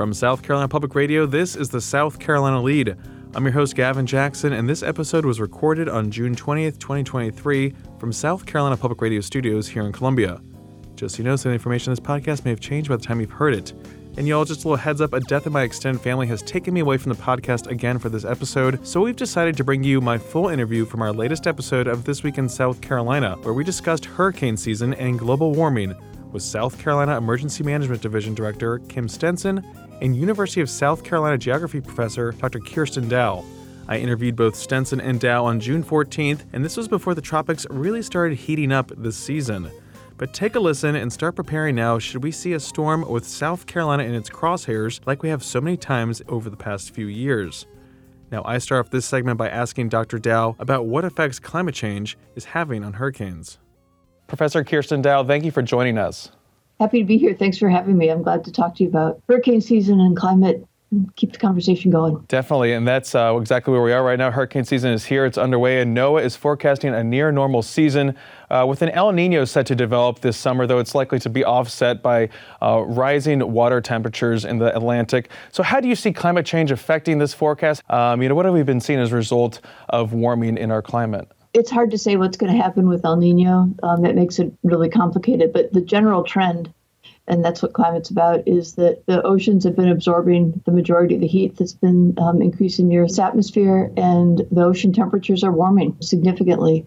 From South Carolina Public Radio, this is the South Carolina Lede. I'm your host, Gavin Jackson, and this episode was recorded on June 20th, 2023, from South Carolina Public Radio Studios here in Columbia. Just so you know, some information in this podcast may have changed by the time you've heard it. And y'all, just a little heads up a death in my extended family has taken me away from the podcast again for this episode, so we've decided to bring you my full interview from our latest episode of This Week in South Carolina, where we discussed hurricane season and global warming with South Carolina Emergency Management Division Director Kim Stenson and University of South Carolina Geography Professor Dr. Kirstin Dow. I interviewed both Stenson and Dow on June 14th, and this was before the tropics really started heating up this season. But take a listen and start preparing now should we see a storm with South Carolina in its crosshairs like we have so many times over the past few years. Now, I start off this segment by asking Dr. Dow about what effects climate change is having on hurricanes. Professor Kirstin Dow, thank you for joining us. Happy to be here. Thanks for having me. I'm glad to talk to you about hurricane season and climate keep the conversation going. Definitely, and that's uh, exactly where we are right now. Hurricane season is here; it's underway, and NOAA is forecasting a near normal season uh, with an El Nino set to develop this summer. Though it's likely to be offset by uh, rising water temperatures in the Atlantic. So, how do you see climate change affecting this forecast? Um, you know, what have we been seeing as a result of warming in our climate? It's hard to say what's going to happen with El Nino. Um, that makes it really complicated. But the general trend, and that's what climate's about, is that the oceans have been absorbing the majority of the heat that's been um, increasing the Earth's atmosphere, and the ocean temperatures are warming significantly.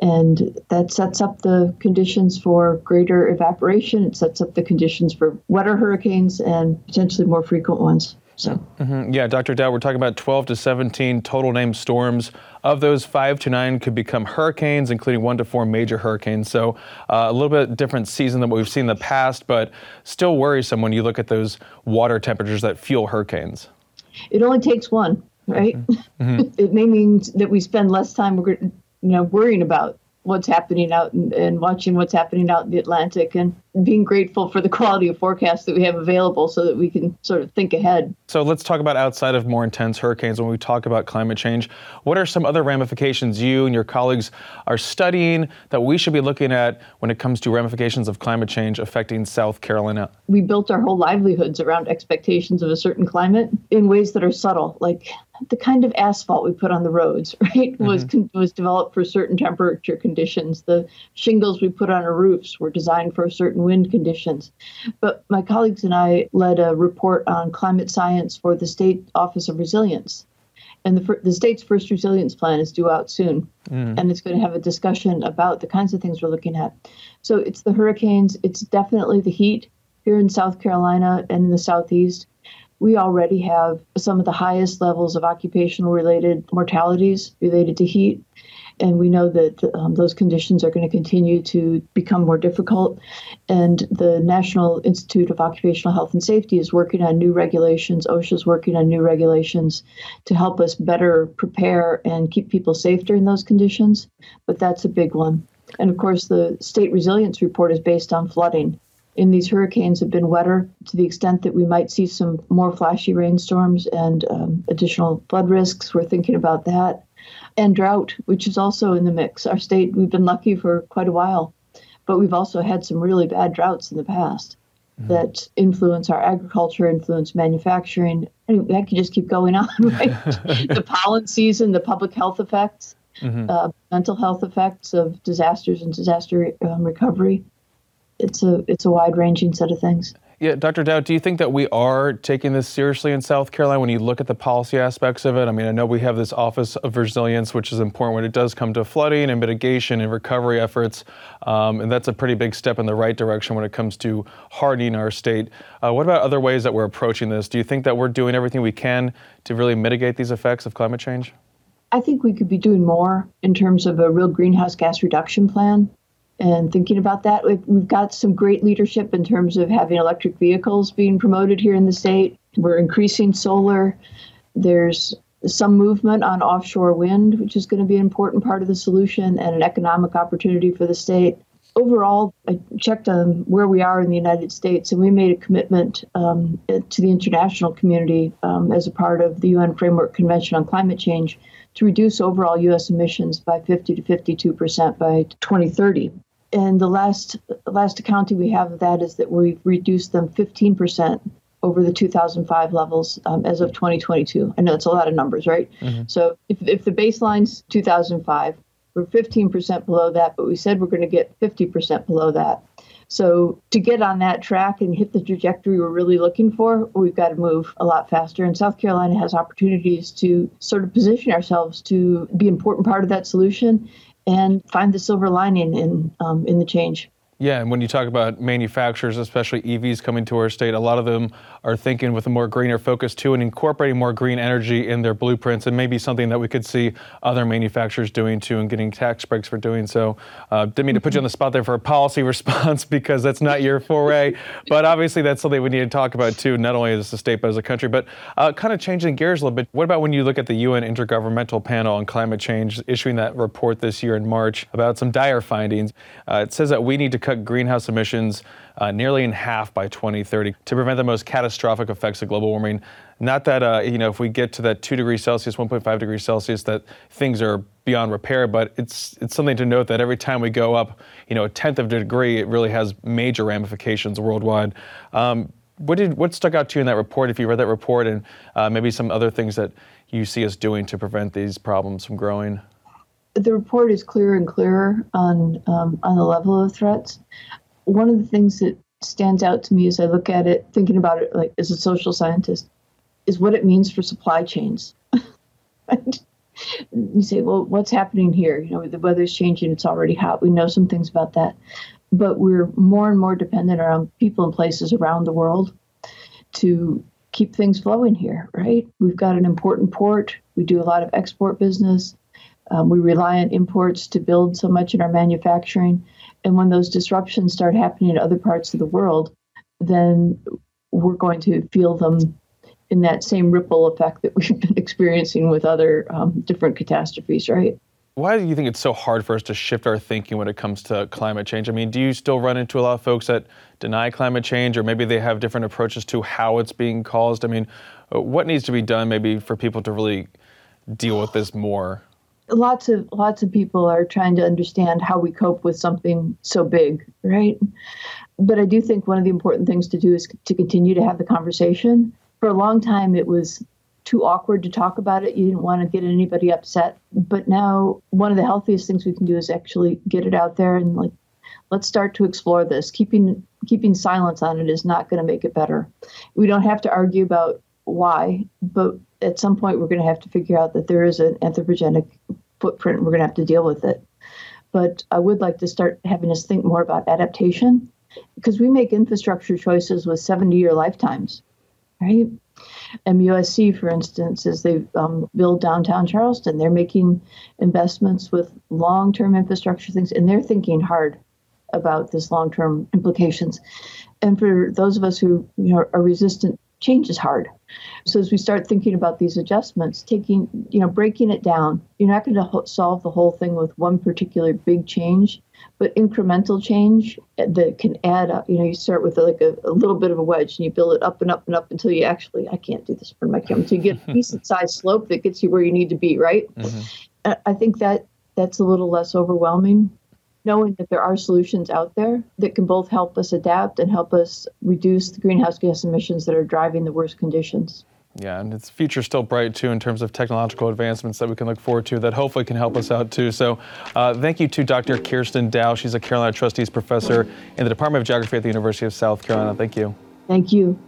And that sets up the conditions for greater evaporation. It sets up the conditions for wetter hurricanes and potentially more frequent ones. So, mm-hmm. yeah, Dr. Dow, we're talking about 12 to 17 total named storms. Of those, five to nine could become hurricanes, including one to four major hurricanes. So, uh, a little bit different season than what we've seen in the past, but still worrisome when you look at those water temperatures that fuel hurricanes. It only takes one, right? Mm-hmm. mm-hmm. it may mean that we spend less time, you know, worrying about what's happening out and, and, watching what's happening out in the Atlantic and being grateful for the quality of forecasts that we have available so that we can sort of think ahead. So let's talk about outside of more intense hurricanes when we talk about climate change. What are some other ramifications you and your colleagues are studying that we should be looking at when it comes to ramifications of climate change affecting South Carolina? We built our whole livelihoods around expectations of a certain climate in ways that are subtle, like the kind of asphalt we put on the roads, right, mm-hmm. was was developed for certain temperature conditions. The shingles we put on our roofs were designed for certain wind conditions. But my colleagues and I led a report on climate science for the State Office of Resilience. And the, the state's first resilience plan is due out soon. Mm. And it's going to have a discussion about the kinds of things we're looking at. So it's the hurricanes, it's definitely the heat here in South Carolina and in the Southeast we already have some of the highest levels of occupational related mortalities related to heat. And we know that um, those conditions are going to continue to become more difficult. And the National Institute of Occupational Health and Safety is working on new regulations. OSHA is working on new regulations to help us better prepare and keep people safe during those conditions. But that's a big one. And of course, the state resilience report is based on flooding in these hurricanes have been wetter to the extent that we might see some more flashy rainstorms and um, additional flood risks. We're thinking about that. And drought, which is also in the mix. Our state, we've been lucky for quite a while, but we've also had some really bad droughts in the past mm-hmm. that influence our agriculture, influence manufacturing. I, mean, I can just keep going on, right? the pollen season, the public health effects, mm-hmm. uh, mental health effects of disasters and disaster um, recovery it's a it's a wide ranging set of things. Yeah, Dr. Dow, do you think that we are taking this seriously in South Carolina when you look at the policy aspects of it? I mean, I know we have this Office of Resilience, which is important when it does come to flooding and mitigation and recovery efforts, um, and that's a pretty big step in the right direction when it comes to hardening our state. Uh, what about other ways that we're approaching this? Do you think that we're doing everything we can to really mitigate these effects of climate change? I think we could be doing more in terms of a real greenhouse gas reduction plan and thinking about that. We've got some great leadership in terms of having electric vehicles being promoted here in the state. We're increasing solar. There's some movement on offshore wind, which is going to be an important part of the solution and an economic opportunity for the state. Overall, I checked on where we are in the United States, and we made a commitment um, to the international community um, as a part of the UN Framework Convention on Climate Change to reduce overall U.S. emissions by 50 to 52 percent by 2030 and the last last accounting we have of that is that we've reduced them 15% over the 2005 levels um, as of 2022. I know it's a lot of numbers, right? Mm-hmm. So if, if the baseline's 2005, we're 15% below that, but we said we're going to get 50% below that. So to get on that track and hit the trajectory we're really looking for, we've got to move a lot faster. And South Carolina has opportunities to sort of position ourselves to be an important part of that solution and find the silver lining in um, in the change. Yeah, and when you talk about manufacturers, especially EVs coming to our state, a lot of them are thinking with a more greener focus too and incorporating more green energy in their blueprints and maybe something that we could see other manufacturers doing too and getting tax breaks for doing so. Uh, didn't mean to put you on the spot there for a policy response because that's not your foray, but obviously that's something we need to talk about too, not only as a state but as a country. But uh, kind of changing gears a little bit, what about when you look at the UN Intergovernmental Panel on Climate Change issuing that report this year in March about some dire findings? Uh, it says that we need to cut cut greenhouse emissions uh, nearly in half by 2030 to prevent the most catastrophic effects of global warming. Not that, uh, you know, if we get to that 2 degrees Celsius, 1.5 degrees Celsius, that things are beyond repair, but it's, it's something to note that every time we go up, you know, a tenth of a degree, it really has major ramifications worldwide. Um, what did what stuck out to you in that report? If you read that report, and uh, maybe some other things that you see us doing to prevent these problems from growing the report is clearer and clearer on um, on the level of threats. One of the things that stands out to me as I look at it, thinking about it like as a social scientist, is what it means for supply chains. you say, well, what's happening here? You know, the weather's changing; it's already hot. We know some things about that, but we're more and more dependent on people and places around the world to keep things flowing here. Right? We've got an important port. We do a lot of export business um, we rely on imports to build so much in our manufacturing. And when those disruptions start happening in other parts of the world, then we're going to feel them in that same ripple effect that we've been experiencing with other um, different catastrophes, right? Why do you think it's so hard for us to shift our thinking when it comes to climate change? I mean, do you still run into a lot of folks that deny climate change, or maybe they have different approaches to how it's being caused? I mean, uh, what needs to be done maybe for people to really deal with this more? Lots of lots of people are trying to understand how we cope with something so big, right? But I do think one of the important things to do is to continue to have the conversation. For a long time, it was too awkward to talk about it. You didn't want to get anybody upset. But now, one of the healthiest things we can do is actually get it out there and like, let's start to explore this. Keeping keeping silence on it is not going to make it better. We don't have to argue about why, but at some point we're going to have to figure out that there is an anthropogenic footprint. We're going to have to deal with it. But I would like to start having us think more about adaptation because we make infrastructure choices with 70 year lifetimes, right? MUSC, for instance, as they um, build downtown Charleston, they're making investments with long term infrastructure things, and they're thinking hard about this long term implications. And for those of us who you know, are resistant change is hard. So as we start thinking about these adjustments, taking, you know, breaking it down, you're not going to solve the whole thing with one particular big change, but incremental change that can add up. You know, you start with like a, a little bit of a wedge and you build it up and up and up until you actually, I can't do this for my camera, until you get a decent sized slope that gets you where you need to be, right? Mm-hmm. I think that that's a little less overwhelming knowing that there are solutions out there that can both help us adapt and help us reduce the greenhouse gas emissions that are driving the worst conditions. Yeah, and its future's still bright too in terms of technological advancements that we can look forward to that hopefully can help us out too. So, uh, thank you to Dr. Kirstin Dow. She's a Carolina Trustees Professor in the Department of Geography at the University of South Carolina. Thank you. Thank you.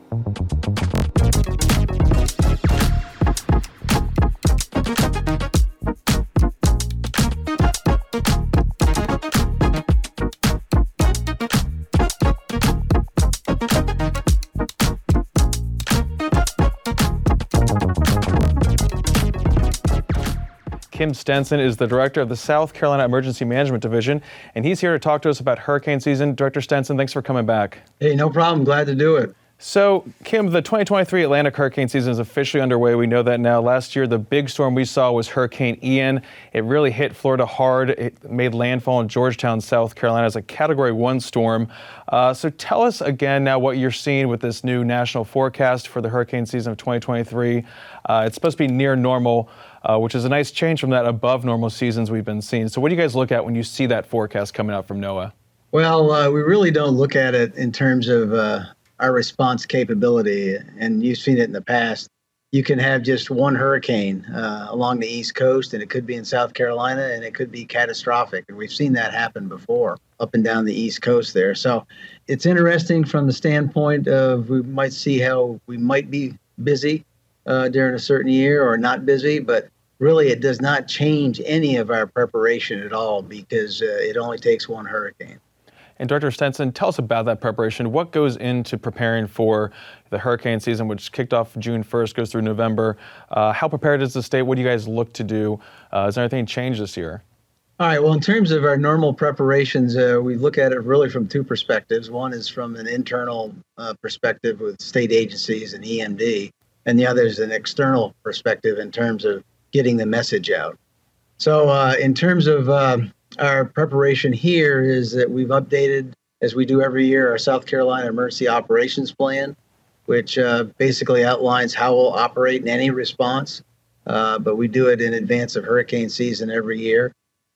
Kim Stenson is the director of the South Carolina Emergency Management Division, and he's here to talk to us about hurricane season. Director Stenson, thanks for coming back. Hey, no problem. Glad to do it. So, Kim, the 2023 Atlantic hurricane season is officially underway. We know that now. Last year, the big storm we saw was Hurricane Ian. It really hit Florida hard. It made landfall in Georgetown, South Carolina, as a Category 1 storm. Uh, so, tell us again now what you're seeing with this new national forecast for the hurricane season of 2023. Uh, it's supposed to be near normal uh, which is a nice change from that above normal seasons we've been seeing. So, what do you guys look at when you see that forecast coming out from NOAA? Well, uh, we really don't look at it in terms of uh, our response capability, and you've seen it in the past. You can have just one hurricane uh, along the East Coast, and it could be in South Carolina, and it could be catastrophic. And we've seen that happen before up and down the East Coast there. So it's interesting from the standpoint of we might see how we might be busy uh, during a certain year or not busy, but really it does not change any of our preparation at all because uh, it only takes one hurricane. And Director Stenson, tell us about that preparation. What goes into preparing for the hurricane season, which kicked off June 1st, goes through November? Uh, how prepared is the state? What do you guys look to do? Uh, is there anything changed this year? All right. Well, in terms of our normal preparations, uh, we look at it really from two perspectives. One is from an internal uh, perspective with state agencies and EMD, and the other is an external perspective in terms of getting the message out. So, uh, in terms of um, our preparation here is that we've updated, as we do every year, our South Carolina Emergency Operations Plan, which uh, basically outlines how we'll operate in any response. Uh, but we do it in advance of hurricane season every year.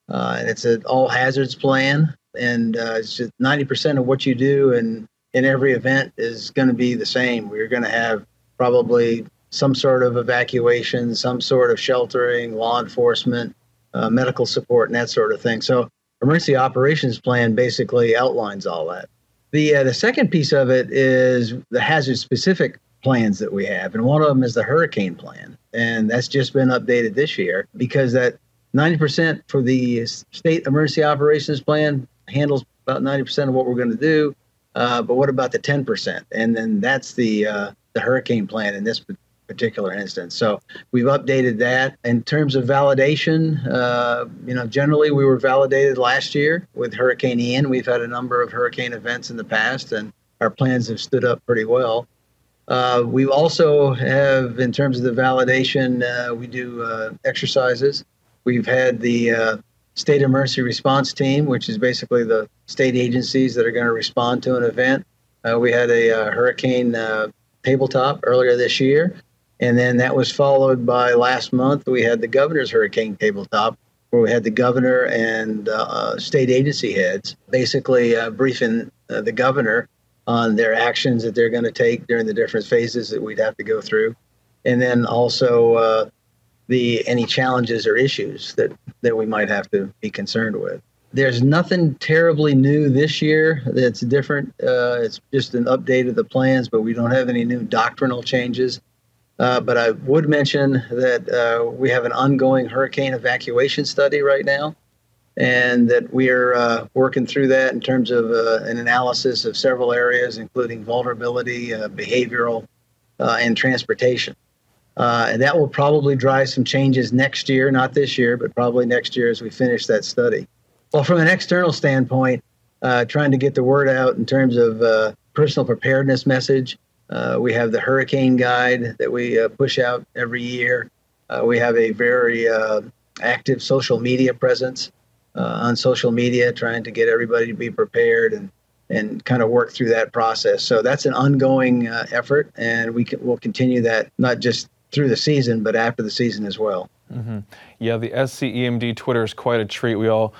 Uh, and it's an all hazards plan, and uh, it's just 90% of what you do in, in every event is going to be the same. We're going to have probably some sort of evacuation, some sort of sheltering, law enforcement, uh, medical support and that sort of thing. So emergency operations plan basically outlines all that. The uh, the second piece of it is the hazard specific plans that we have, and one of them is the hurricane plan, and that's just been updated this year because that 90% for the state emergency operations plan handles about 90% of what we're going to do. Uh, but what about the 10%? And then that's the uh, the hurricane plan in this particular instance. So we've updated that. In terms of validation, uh, you know, generally we were validated last year with Hurricane Ian. We've had a number of hurricane events in the past, and our plans have stood up pretty well. Uh, we also have, in terms of the validation, uh, we do uh, exercises. We've had the uh, State Emergency Response Team, which is basically the state agencies that are going to respond to an event. Uh, we had a hurricane tabletop earlier this year. And then that was followed by last month, we had the governor's hurricane tabletop, where we had the governor and uh, state agency heads basically uh, briefing uh, the governor on their actions that they're going to take during the different phases that we'd have to go through. And then also uh, the any challenges or issues that, that we might have to be concerned with. There's nothing terribly new this year that's different. Uh, it's just an update of the plans, but we don't have any new doctrinal changes. Uh, but I would mention that uh, we have an ongoing hurricane evacuation study right now, and that we are uh, working through that in terms of uh, an analysis of several areas, including vulnerability, uh, behavioral, and transportation. and that will probably drive some changes next year, not this year, but probably next year as we finish that study. Well, from an external standpoint, trying to get the word out in terms of personal preparedness message uh, we have the hurricane guide that we uh, push out every year. Uh, we have a very uh, active social media presence uh, on social media, trying to get everybody to be prepared and and kind of work through that process. So that's an ongoing uh, effort, and we will continue that not just through the season, but after the season as well. Mm-hmm. Yeah, the SCEMD Twitter is quite a treat. We all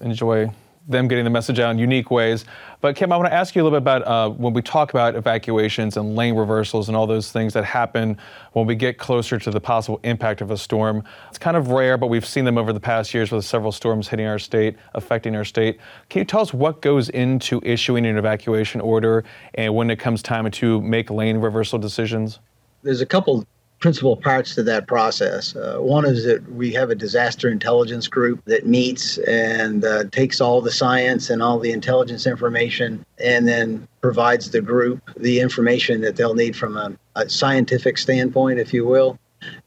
enjoy them getting the message out in unique ways. But Kim, I want to ask you a little bit about uh, when we talk about evacuations and lane reversals and all those things that happen when we get closer to the possible impact of a storm. It's kind of rare, but we've seen them over the past years with several storms hitting our state, affecting our state. Can you tell us what goes into issuing an evacuation order and when it comes time to make lane reversal decisions? There's a couple principal parts to that process. Uh, one is that we have a disaster intelligence group that meets and uh, takes all the science and all the intelligence information and then provides the group the information that they'll need from a, a scientific standpoint, if you will.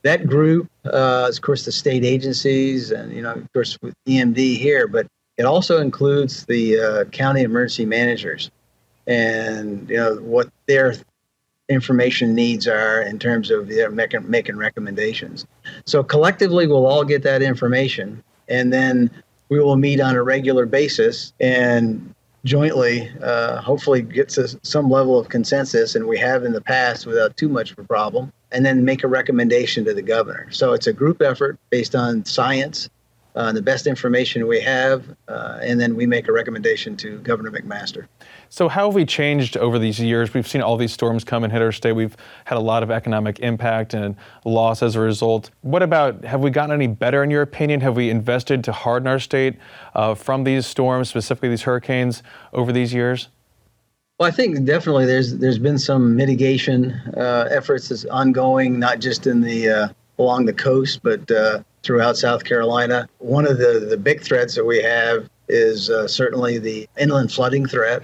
That group uh, is, of course, the state agencies and, you know, of course, with EMD here, but it also includes the uh, county emergency managers and, you know, what their information needs are in terms of their making, making recommendations. So collectively, we'll all get that information, and then we will meet on a regular basis and jointly, uh, hopefully, get to some level of consensus, and we have in the past without too much of a problem, and then make a recommendation to the governor. So it's a group effort based on science uh, the best information we have, uh, and then we make a recommendation to Governor McMaster. So, how have we changed over these years? We've seen all these storms come and hit our state. We've had a lot of economic impact and loss as a result. What about, have we gotten any better in your opinion? Have we invested to harden our state uh, from these storms, specifically these hurricanes, over these years? Well, I think definitely there's there's been some mitigation uh, efforts that's ongoing, not just in the uh, along the coast, but uh, throughout South Carolina. One of the the big threats that we have is uh, certainly the inland flooding threat,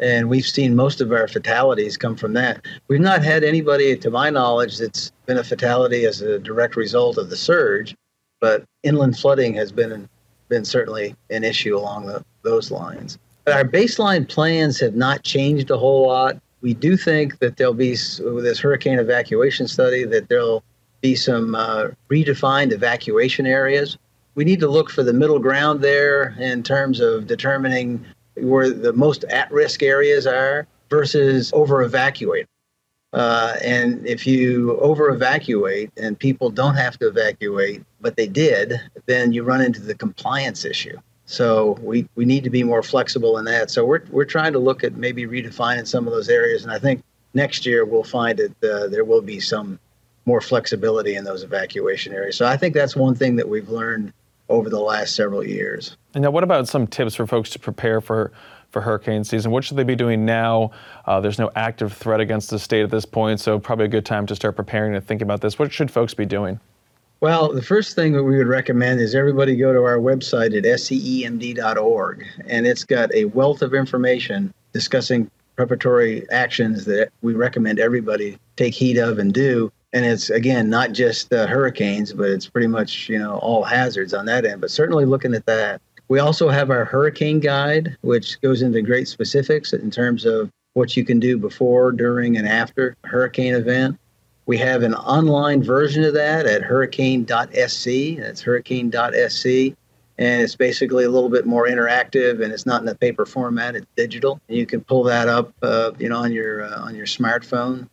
and we've seen most of our fatalities come from that. We've not had anybody, to my knowledge, that's been a fatality as a direct result of the surge, but inland flooding has been been certainly an issue along the, those lines. Our baseline plans have not changed a whole lot. We do think that there'll be, with this hurricane evacuation study, that there'll be some uh, redefined evacuation areas. We need to look for the middle ground there in terms of determining where the most at risk areas are versus over evacuate. Uh, and if you over evacuate and people don't have to evacuate, but they did, then you run into the compliance issue. So we, we need to be more flexible in that. So we're, we're trying to look at maybe redefining some of those areas. And I think next year we'll find that uh, there will be some more flexibility in those evacuation areas. So I think that's one thing that we've learned over the last several years. And now, what about some tips for folks to prepare for for hurricane season? What should they be doing now? Uh, there's no active threat against the state at this point, so probably a good time to start preparing and think about this. What should folks be doing? Well, the first thing that we would recommend is everybody go to our website at scemd.org, and it's got a wealth of information discussing preparatory actions that we recommend everybody take heed of and do. And it's again not just uh, hurricanes, but it's pretty much you know all hazards on that end. But certainly looking at that, we also have our hurricane guide, which goes into great specifics in terms of what you can do before, during, and after a hurricane event. We have an online version of that at hurricane.sc. That's hurricane.sc. And it's basically a little bit more interactive, and it's not in the paper format. It's digital. And you can pull that up, uh, you know, on your uh, on your smartphone.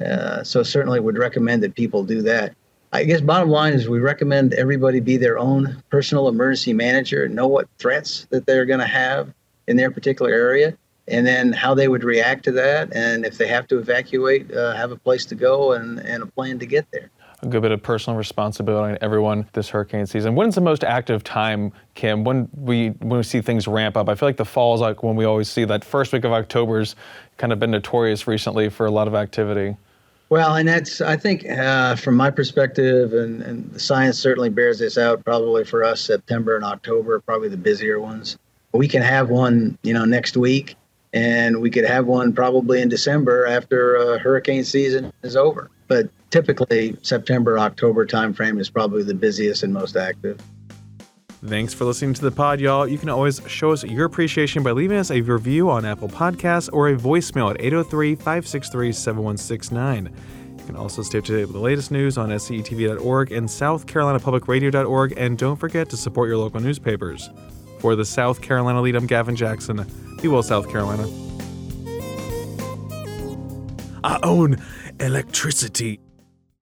Uh, so certainly would recommend that people do that. I guess bottom line is we recommend everybody be their own personal emergency manager, know what threats that they're going to have in their particular area, and then how they would react to that. And if they have to evacuate, uh, have a place to go and, and a plan to get there. A good bit of personal responsibility on everyone this hurricane season. When's the most active time, Kim? When we when we see things ramp up? I feel like the fall is like when we always see that first week of October's kind of been notorious recently for a lot of activity. Well, and that's I think uh, from my perspective, and, and the science certainly bears this out. Probably for us, September and October, probably the busier ones. We can have one, you know, next week and we could have one probably in December after uh, hurricane season is over. But typically, September October timeframe is probably the busiest and most active. Thanks for listening to the pod, y'all. You can always show us your appreciation by leaving us a review on Apple Podcasts or a voicemail at 803 563 7169. You can also stay up to date with the latest news on scetv.org and southcarolinapublicradio.org, and don't forget to support your local newspapers. For the South Carolina Lede, I'm Gavin Jackson. Be well, South Carolina. I own electricity.